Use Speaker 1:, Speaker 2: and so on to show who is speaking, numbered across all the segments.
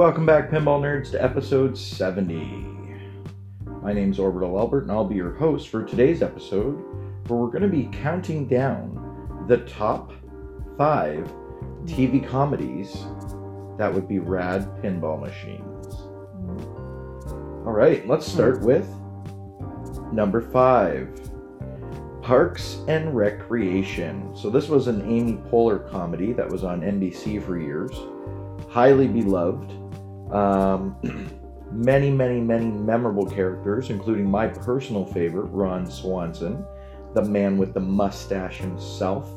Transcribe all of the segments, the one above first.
Speaker 1: Welcome back, Pinball Nerds, to episode 70. My name's Orbital Albert, and I'll be your host for today's episode, where we're going to be counting down the top five TV comedies that would be rad pinball machines. All right, let's start hmm. with number five Parks and Recreation. So, this was an Amy Poehler comedy that was on NBC for years. Highly beloved. Um, many, many, many memorable characters, including my personal favorite, Ron Swanson, the man with the mustache himself,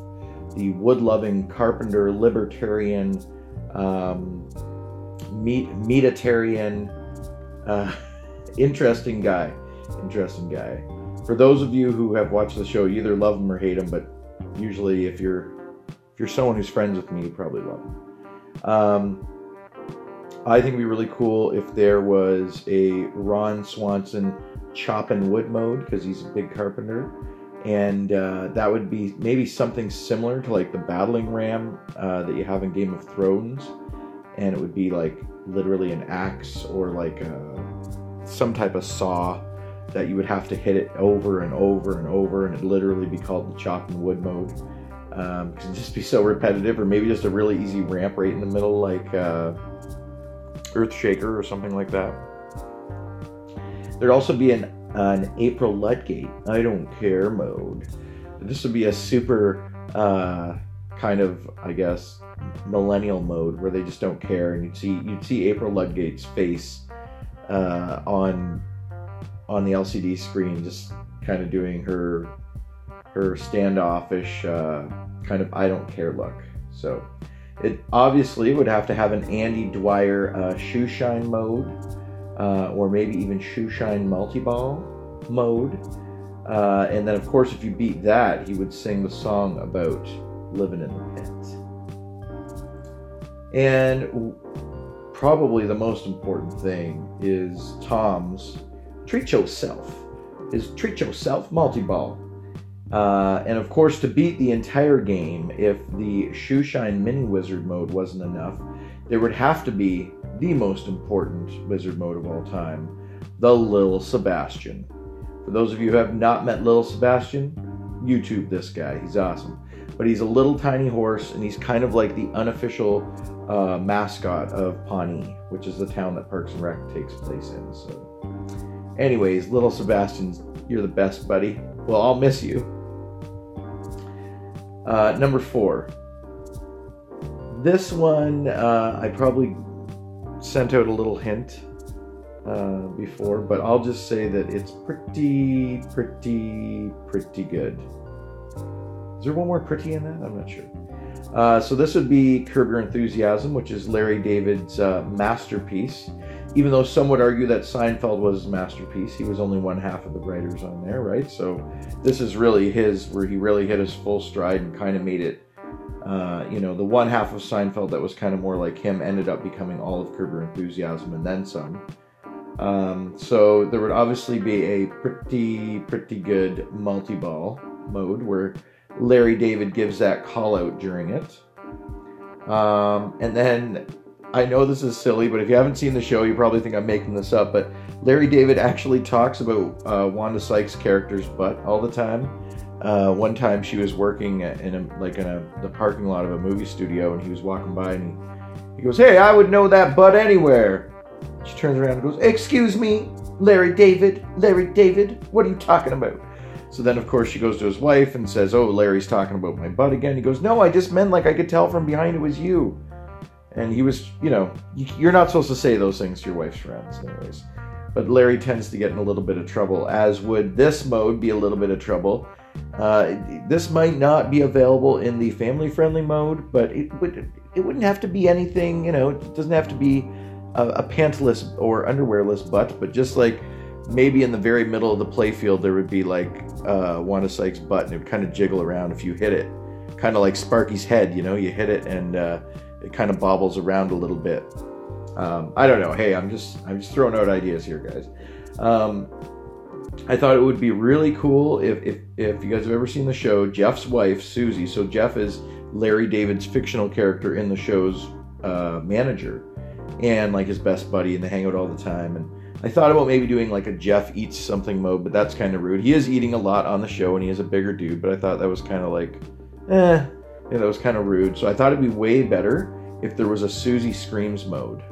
Speaker 1: the wood loving carpenter, libertarian, um, meat, meatitarian, uh, interesting guy. Interesting guy. For those of you who have watched the show, either love him or hate him, but usually if you're if you're someone who's friends with me, you probably love him. Um, I think it'd be really cool if there was a Ron Swanson chopping wood mode because he's a big carpenter, and uh, that would be maybe something similar to like the battling ram uh, that you have in Game of Thrones, and it would be like literally an axe or like a, some type of saw that you would have to hit it over and over and over, and it'd literally be called the chopping wood mode. Um, it'd just be so repetitive, or maybe just a really easy ramp right in the middle, like. Uh, Earthshaker or something like that. There'd also be an, an April Ludgate, I don't care mode. This would be a super uh, kind of, I guess, millennial mode where they just don't care, and you'd see you'd see April Ludgate's face uh, on on the LCD screen, just kind of doing her her standoffish uh, kind of I don't care look. So it obviously would have to have an Andy Dwyer uh, shoe shine mode, uh, or maybe even shoe shine multi ball mode. Uh, and then, of course, if you beat that, he would sing the song about living in the pit. And probably the most important thing is Tom's treat yourself. Is treat yourself multi ball. Uh, and of course, to beat the entire game, if the Shoeshine Mini Wizard mode wasn't enough, there would have to be the most important wizard mode of all time, the Little Sebastian. For those of you who have not met Little Sebastian, YouTube this guy. He's awesome. But he's a little tiny horse, and he's kind of like the unofficial uh, mascot of Pawnee, which is the town that Parks and Rec takes place in. So, anyways, Little Sebastian, you're the best, buddy. Well, I'll miss you. Uh, number four. This one, uh, I probably sent out a little hint uh, before, but I'll just say that it's pretty, pretty, pretty good. Is there one more pretty in that? I'm not sure. Uh, so this would be Curb Your Enthusiasm, which is Larry David's uh, masterpiece. Even though some would argue that Seinfeld was his masterpiece, he was only one half of the writers on there, right? So this is really his, where he really hit his full stride and kind of made it. Uh, you know, the one half of Seinfeld that was kind of more like him ended up becoming all of Curb Enthusiasm and then some. Um, so there would obviously be a pretty, pretty good multi-ball mode where Larry David gives that call out during it. Um, and then I know this is silly, but if you haven't seen the show, you probably think I'm making this up. But Larry David actually talks about uh, Wanda Sykes' character's butt all the time. Uh, one time, she was working in a, like in a, the parking lot of a movie studio, and he was walking by, and he, he goes, "Hey, I would know that butt anywhere." She turns around and goes, "Excuse me, Larry David, Larry David, what are you talking about?" So then, of course, she goes to his wife and says, "Oh, Larry's talking about my butt again." He goes, "No, I just meant like I could tell from behind it was you." And he was, you know, you're not supposed to say those things to your wife's friends, anyways. But Larry tends to get in a little bit of trouble, as would this mode be a little bit of trouble. Uh, this might not be available in the family-friendly mode, but it would it wouldn't have to be anything, you know, it doesn't have to be a, a pantless or underwearless butt, but just like maybe in the very middle of the playfield there would be like uh, Wanda Sykes' butt, and it would kind of jiggle around if you hit it, kind of like Sparky's head, you know, you hit it and uh, it kind of bobbles around a little bit. Um, I don't know. Hey, I'm just I'm just throwing out ideas here, guys. Um, I thought it would be really cool if, if if you guys have ever seen the show. Jeff's wife, Susie. So Jeff is Larry David's fictional character in the show's uh, manager, and like his best buddy, and they hang out all the time. And I thought about maybe doing like a Jeff eats something mode, but that's kind of rude. He is eating a lot on the show, and he is a bigger dude, but I thought that was kind of like, eh, that was kind of rude. So I thought it'd be way better if there was a Susie screams mode.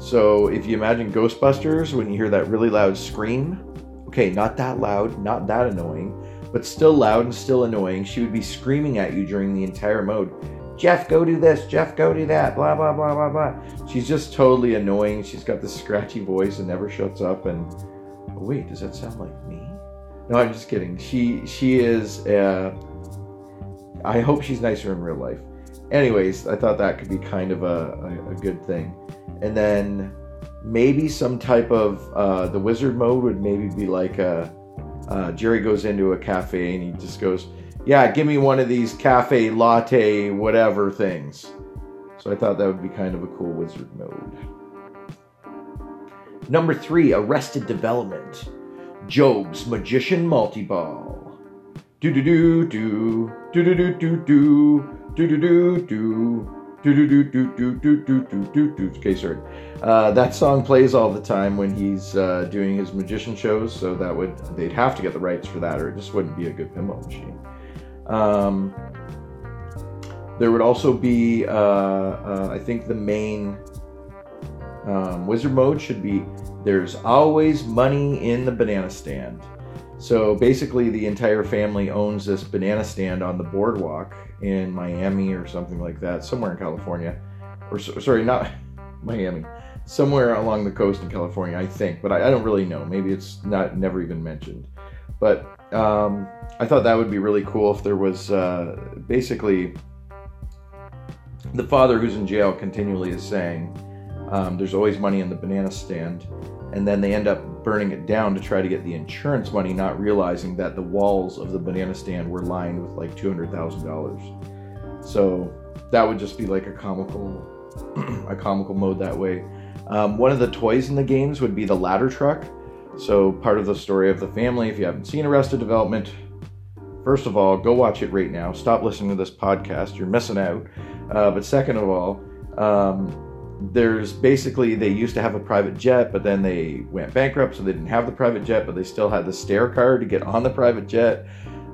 Speaker 1: So if you imagine Ghostbusters, when you hear that really loud scream, okay, not that loud, not that annoying, but still loud and still annoying, she would be screaming at you during the entire mode. Jeff, go do this. Jeff, go do that. Blah blah blah blah blah. She's just totally annoying. She's got this scratchy voice and never shuts up. And oh, wait, does that sound like me? No, I'm just kidding. She she is. Uh, I hope she's nicer in real life. Anyways, I thought that could be kind of a, a, a good thing. And then maybe some type of uh, the wizard mode would maybe be like a, uh, Jerry goes into a cafe and he just goes, "Yeah, give me one of these cafe latte whatever things." So I thought that would be kind of a cool wizard mode. Number three, Arrested Development, Gob's Magician Multi-Ball. Do do do do do do do do do do do do do. Do do do do do do do do do do. Okay, sorry. Uh, that song plays all the time when he's uh, doing his magician shows, so that would they'd have to get the rights for that, or it just wouldn't be a good pinball machine. Um, there would also be, uh, uh, I think, the main um, wizard mode should be. There's always money in the banana stand. So basically, the entire family owns this banana stand on the boardwalk in Miami or something like that, somewhere in California, or sorry, not Miami, somewhere along the coast in California, I think, but I, I don't really know. Maybe it's not never even mentioned. But um, I thought that would be really cool if there was uh, basically the father who's in jail continually is saying, um, "There's always money in the banana stand." and then they end up burning it down to try to get the insurance money, not realizing that the walls of the banana stand were lined with like two hundred thousand dollars. So that would just be like a comical, a comical mode that way. Um, one of the toys in the games would be the ladder truck. So part of the story of the family. If you haven't seen Arrested Development, first of all, go watch it right now. Stop listening to this podcast. You're missing out. Uh, but second of all. Um, there's basically they used to have a private jet, but then they went bankrupt, so they didn't have the private jet, but they still had the stair car to get on the private jet.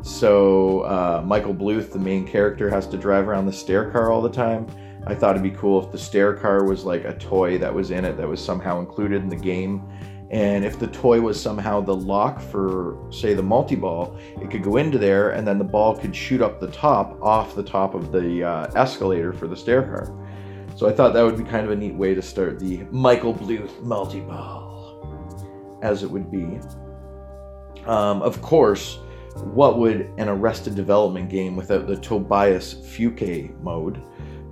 Speaker 1: So uh, Michael Bluth, the main character, has to drive around the stair car all the time. I thought it'd be cool if the stair car was like a toy that was in it that was somehow included in the game. And if the toy was somehow the lock for, say, the multi ball, it could go into there and then the ball could shoot up the top off the top of the uh, escalator for the stair car. So I thought that would be kind of a neat way to start the Michael Bluth multi ball, as it would be. Um, of course, what would an Arrested Development game without the Tobias Fünke mode?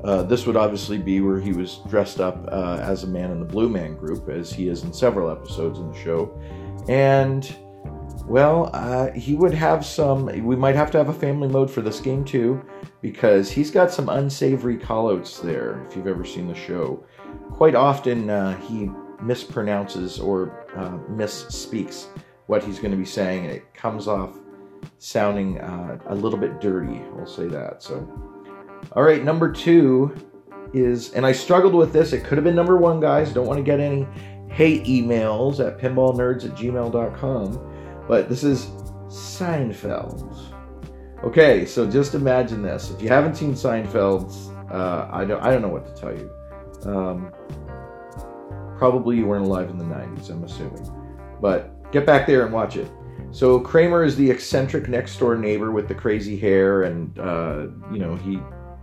Speaker 1: Uh, this would obviously be where he was dressed up uh, as a man in the Blue Man Group, as he is in several episodes in the show. And well, uh, he would have some. We might have to have a family mode for this game too, because he's got some unsavory callouts there. If you've ever seen the show, quite often uh, he mispronounces or uh, misspeaks what he's going to be saying, and it comes off sounding uh, a little bit dirty. We'll say that. So, all right, number two is, and I struggled with this. It could have been number one, guys. Don't want to get any hate emails at pinballnerds at gmail.com but this is Seinfeld. Okay, so just imagine this. If you haven't seen Seinfeld, uh, I don't I don't know what to tell you. Um, probably you weren't alive in the 90s, I'm assuming. But get back there and watch it. So Kramer is the eccentric next door neighbor with the crazy hair, and uh, you know he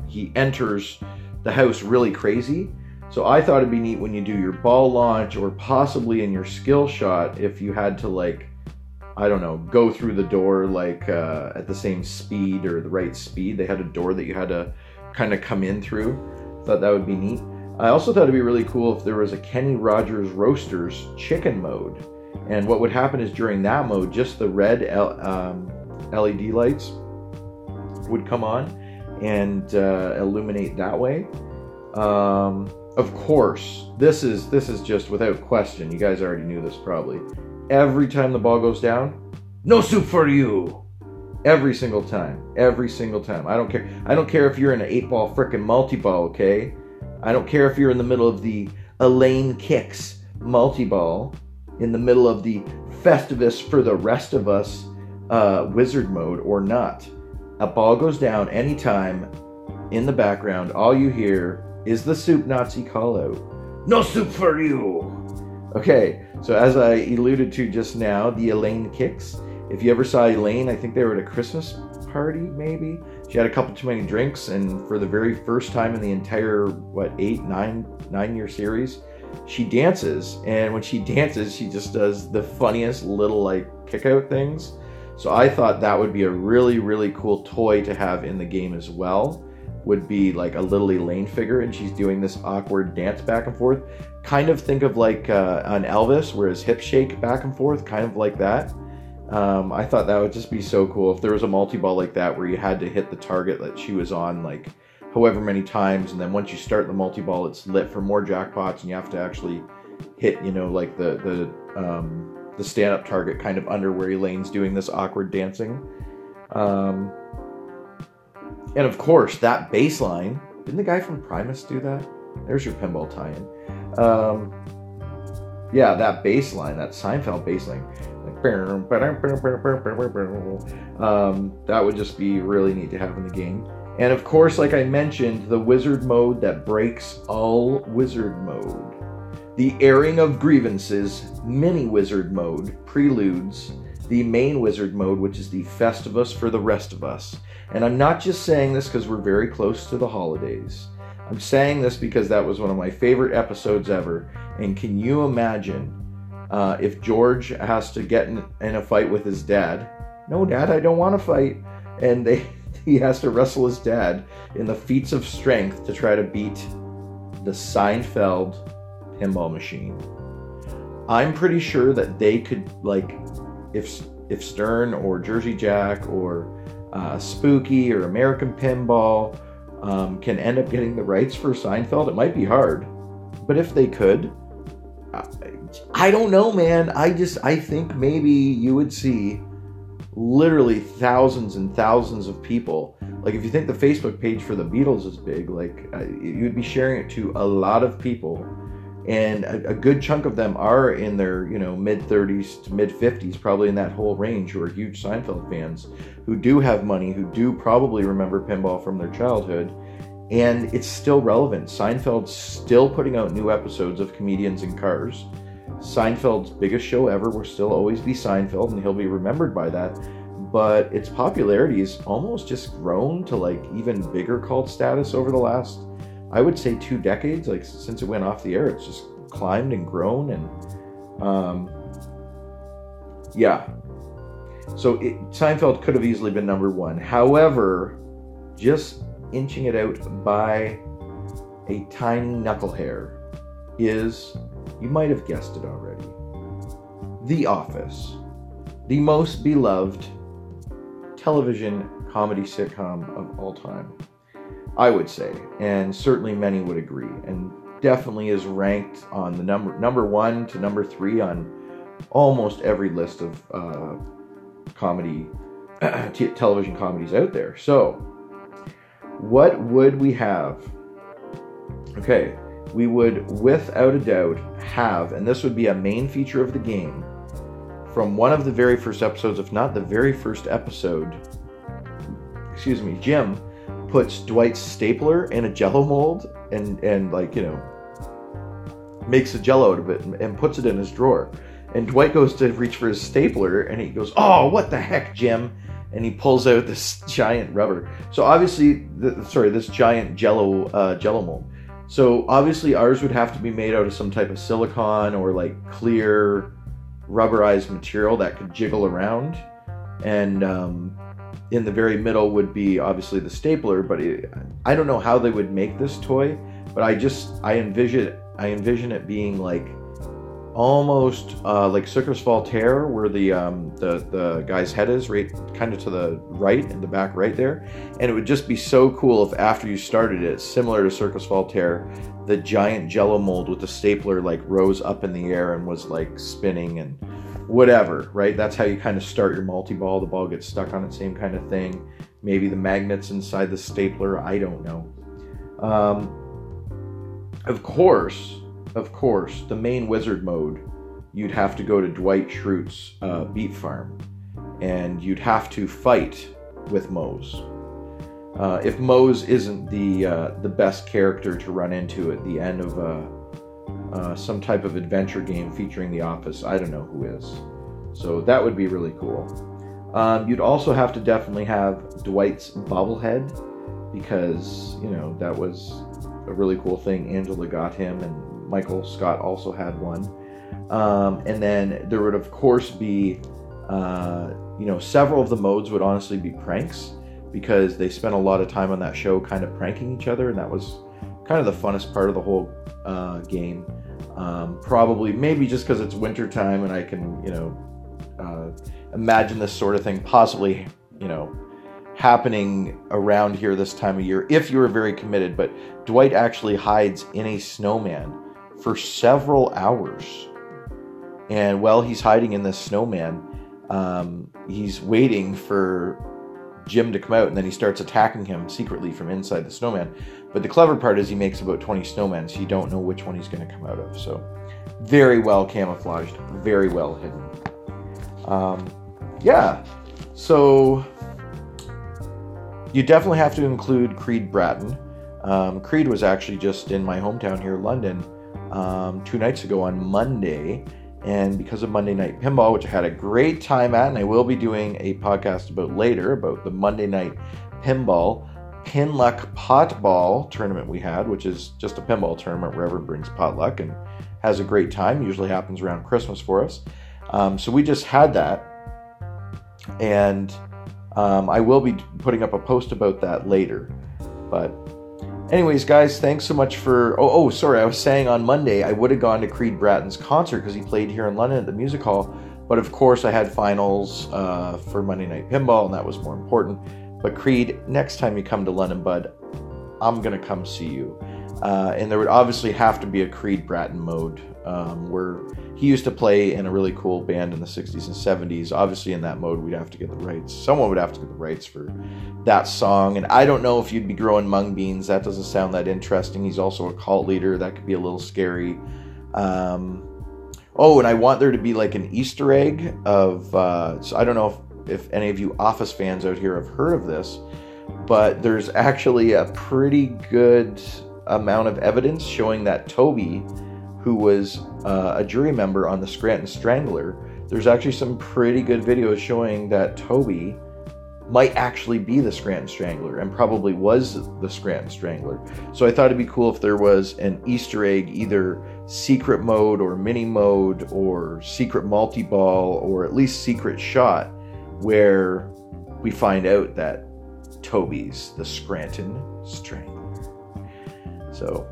Speaker 1: he enters the house really crazy. So I thought it'd be neat when you do your ball launch, or possibly in your skill shot, if you had to like I don't know, go through the door like uh, at the same speed or the right speed. They had a door that you had to kind of come in through. Thought that would be neat. I also thought it'd be really cool if there was a Kenny Rogers Roasters chicken mode. And what would happen is during that mode, just the red L- um, LED lights would come on and uh, illuminate that way. Um, of course, this is this is just without question. You guys already knew this probably every time the ball goes down, no soup for you. Every single time. Every single time. I don't care. I don't care if you're in an eight ball frickin' multi ball, okay? I don't care if you're in the middle of the Elaine Kicks multi ball, in the middle of the Festivus for the rest of us uh, wizard mode or not. A ball goes down anytime in the background. All you hear is the soup Nazi call out. No soup for you! Okay, so as I alluded to just now, the Elaine kicks. If you ever saw Elaine, I think they were at a Christmas party, maybe. She had a couple too many drinks, and for the very first time in the entire what eight, nine, nine year series, she dances. And when she dances, she just does the funniest little like kick out things. So I thought that would be a really, really cool toy to have in the game as well. Would be like a little Elaine figure, and she's doing this awkward dance back and forth. Kind of think of like uh, an Elvis, where his hips shake back and forth, kind of like that. Um, I thought that would just be so cool if there was a multi ball like that where you had to hit the target that she was on, like however many times, and then once you start the multi ball, it's lit for more jackpots, and you have to actually hit, you know, like the the um, the stand up target kind of under where Elaine's doing this awkward dancing. Um, and of course, that bassline. Didn't the guy from Primus do that? There's your pinball tie-in. Um, yeah, that bassline, that Seinfeld baseline. Um, that would just be really neat to have in the game. And of course, like I mentioned, the wizard mode that breaks all wizard mode. The airing of grievances, mini wizard mode, preludes, the main wizard mode, which is the Festivus for the rest of us. And I'm not just saying this because we're very close to the holidays. I'm saying this because that was one of my favorite episodes ever. And can you imagine uh, if George has to get in, in a fight with his dad? No, dad, I don't want to fight. And they, he has to wrestle his dad in the feats of strength to try to beat the Seinfeld pinball machine. I'm pretty sure that they could, like, if if Stern or Jersey Jack or uh, Spooky or American Pinball um, can end up getting the rights for Seinfeld, it might be hard. But if they could, I, I don't know, man. I just I think maybe you would see literally thousands and thousands of people. Like if you think the Facebook page for the Beatles is big, like uh, you'd be sharing it to a lot of people and a, a, good chunk of them are in their you know mid 30s to mid 50s probably in that whole range who are huge seinfeld fans who do have money who do probably remember pinball from their childhood. And it's still relevant. Seinfeld's still putting out new episodes of comedians in cars. Seinfeld's biggest show ever will still always be seinfeld and he'll be remembered by that. But its popularity has almost just grown to like even bigger cult status over the last I would say two decades. Like since it went off the air, it's just climbed and grown, and um, yeah. So it, Seinfeld could have easily been number one. However, just inching it out by a tiny knuckle hair is, you might have guessed it already, The Office, the most beloved television comedy sitcom of all time. I would say, and certainly many would agree, and definitely is ranked on the number number one to number three on almost every list of uh, comedy t- television comedies out there. So, what would we have? Okay, we would without a doubt have, and this would be a main feature of the game from one of the very first episodes, if not the very first episode. Excuse me, Jim puts Dwight's stapler in a jello mold and and like you know makes a jello out of it and, and puts it in his drawer. And Dwight goes to reach for his stapler and he goes, "Oh, what the heck, Jim?" And he pulls out this giant rubber. So obviously, the, sorry, this giant jello uh, jello mold. So obviously, ours would have to be made out of some type of silicon or like clear rubberized material that could jiggle around. And um, in the very middle would be obviously the stapler, but it, I don't know how they would make this toy, but I just I envision I envision it being like almost uh, like Circus Voltaire, where the um, the the guy's head is right, kind of to the right in the back right there, and it would just be so cool if after you started it, similar to Circus Voltaire, the giant Jello mold with the stapler like rose up in the air and was like spinning and whatever, right? That's how you kind of start your multi ball. The ball gets stuck on it, same kind of thing. Maybe the magnets inside the stapler, I don't know. Um, of course, of course, the main wizard mode, you'd have to go to Dwight Schrute's uh, beet farm, and you'd have to fight with Mose. Uh, if Mose isn't the uh, the best character to run into at the end of uh, uh, some type of adventure game featuring The Office, I don't know who is. So that would be really cool. Um, you'd also have to definitely have Dwight's bobblehead because you know that was a really cool thing. Angela got him, and Michael Scott also had one. Um, and then there would of course be, uh, you know, several of the modes would honestly be pranks because they spent a lot of time on that show kind of pranking each other, and that was kind of the funnest part of the whole uh, game. Um, probably, maybe just because it's winter time and I can, you know, uh, imagine this sort of thing possibly, you know, happening around here this time of year if you were very committed. But Dwight actually hides in a snowman for several hours. And while he's hiding in this snowman, um, he's waiting for Jim to come out, and then he starts attacking him secretly from inside the snowman. But the clever part is he makes about 20 snowmen, so you don't know which one he's going to come out of. So, very well camouflaged, very well hidden. Um, yeah, so you definitely have to include Creed Bratton. Um, Creed was actually just in my hometown here, London, um, two nights ago on Monday and because of Monday Night Pinball, which I had a great time at, and I will be doing a podcast about later about the Monday Night Pinball Pinluck Potball tournament we had, which is just a pinball tournament where everyone brings potluck and has a great time. Usually happens around Christmas for us. Um, so we just had that, and um, I will be putting up a post about that later. But Anyways, guys, thanks so much for. Oh, oh, sorry, I was saying on Monday I would have gone to Creed Bratton's concert because he played here in London at the music hall, but of course I had finals uh, for Monday Night Pinball, and that was more important. But Creed, next time you come to London, bud, I'm gonna come see you. Uh, and there would obviously have to be a Creed Bratton mode um, where he used to play in a really cool band in the 60s and 70s. Obviously, in that mode, we'd have to get the rights. Someone would have to get the rights for that song. And I don't know if you'd be growing mung beans. That doesn't sound that interesting. He's also a cult leader. That could be a little scary. Um, oh, and I want there to be like an Easter egg of. Uh, so I don't know if, if any of you Office fans out here have heard of this, but there's actually a pretty good amount of evidence showing that Toby who was uh, a jury member on the Scranton Strangler, there's actually some pretty good videos showing that Toby might actually be the Scranton Strangler and probably was the Scranton Strangler. So I thought it'd be cool if there was an Easter egg, either secret mode or mini mode or secret multi ball or at least secret shot, where we find out that Toby's the Scranton Strangler. So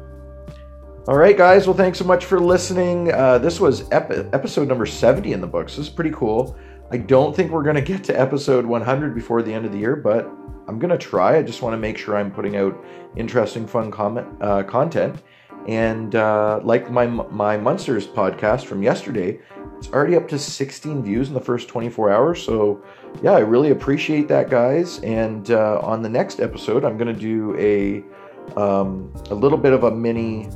Speaker 1: all right, guys. Well, thanks so much for listening. Uh, this was ep- episode number 70 in the books. This is pretty cool. I don't think we're going to get to episode 100 before the end of the year, but I'm going to try. I just want to make sure I'm putting out interesting, fun comment, uh, content. And uh, like my my Munsters podcast from yesterday, it's already up to 16 views in the first 24 hours. So, yeah, I really appreciate that, guys. And uh, on the next episode, I'm going to do a um, a little bit of a mini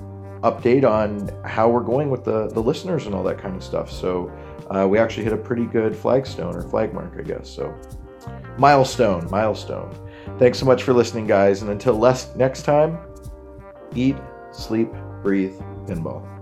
Speaker 1: update on how we're going with the, the listeners and all that kind of stuff. So uh, we actually hit a pretty good flagstone or flag mark, I guess. So milestone, milestone. Thanks so much for listening, guys. And until less, next time, eat, sleep, breathe, pinball.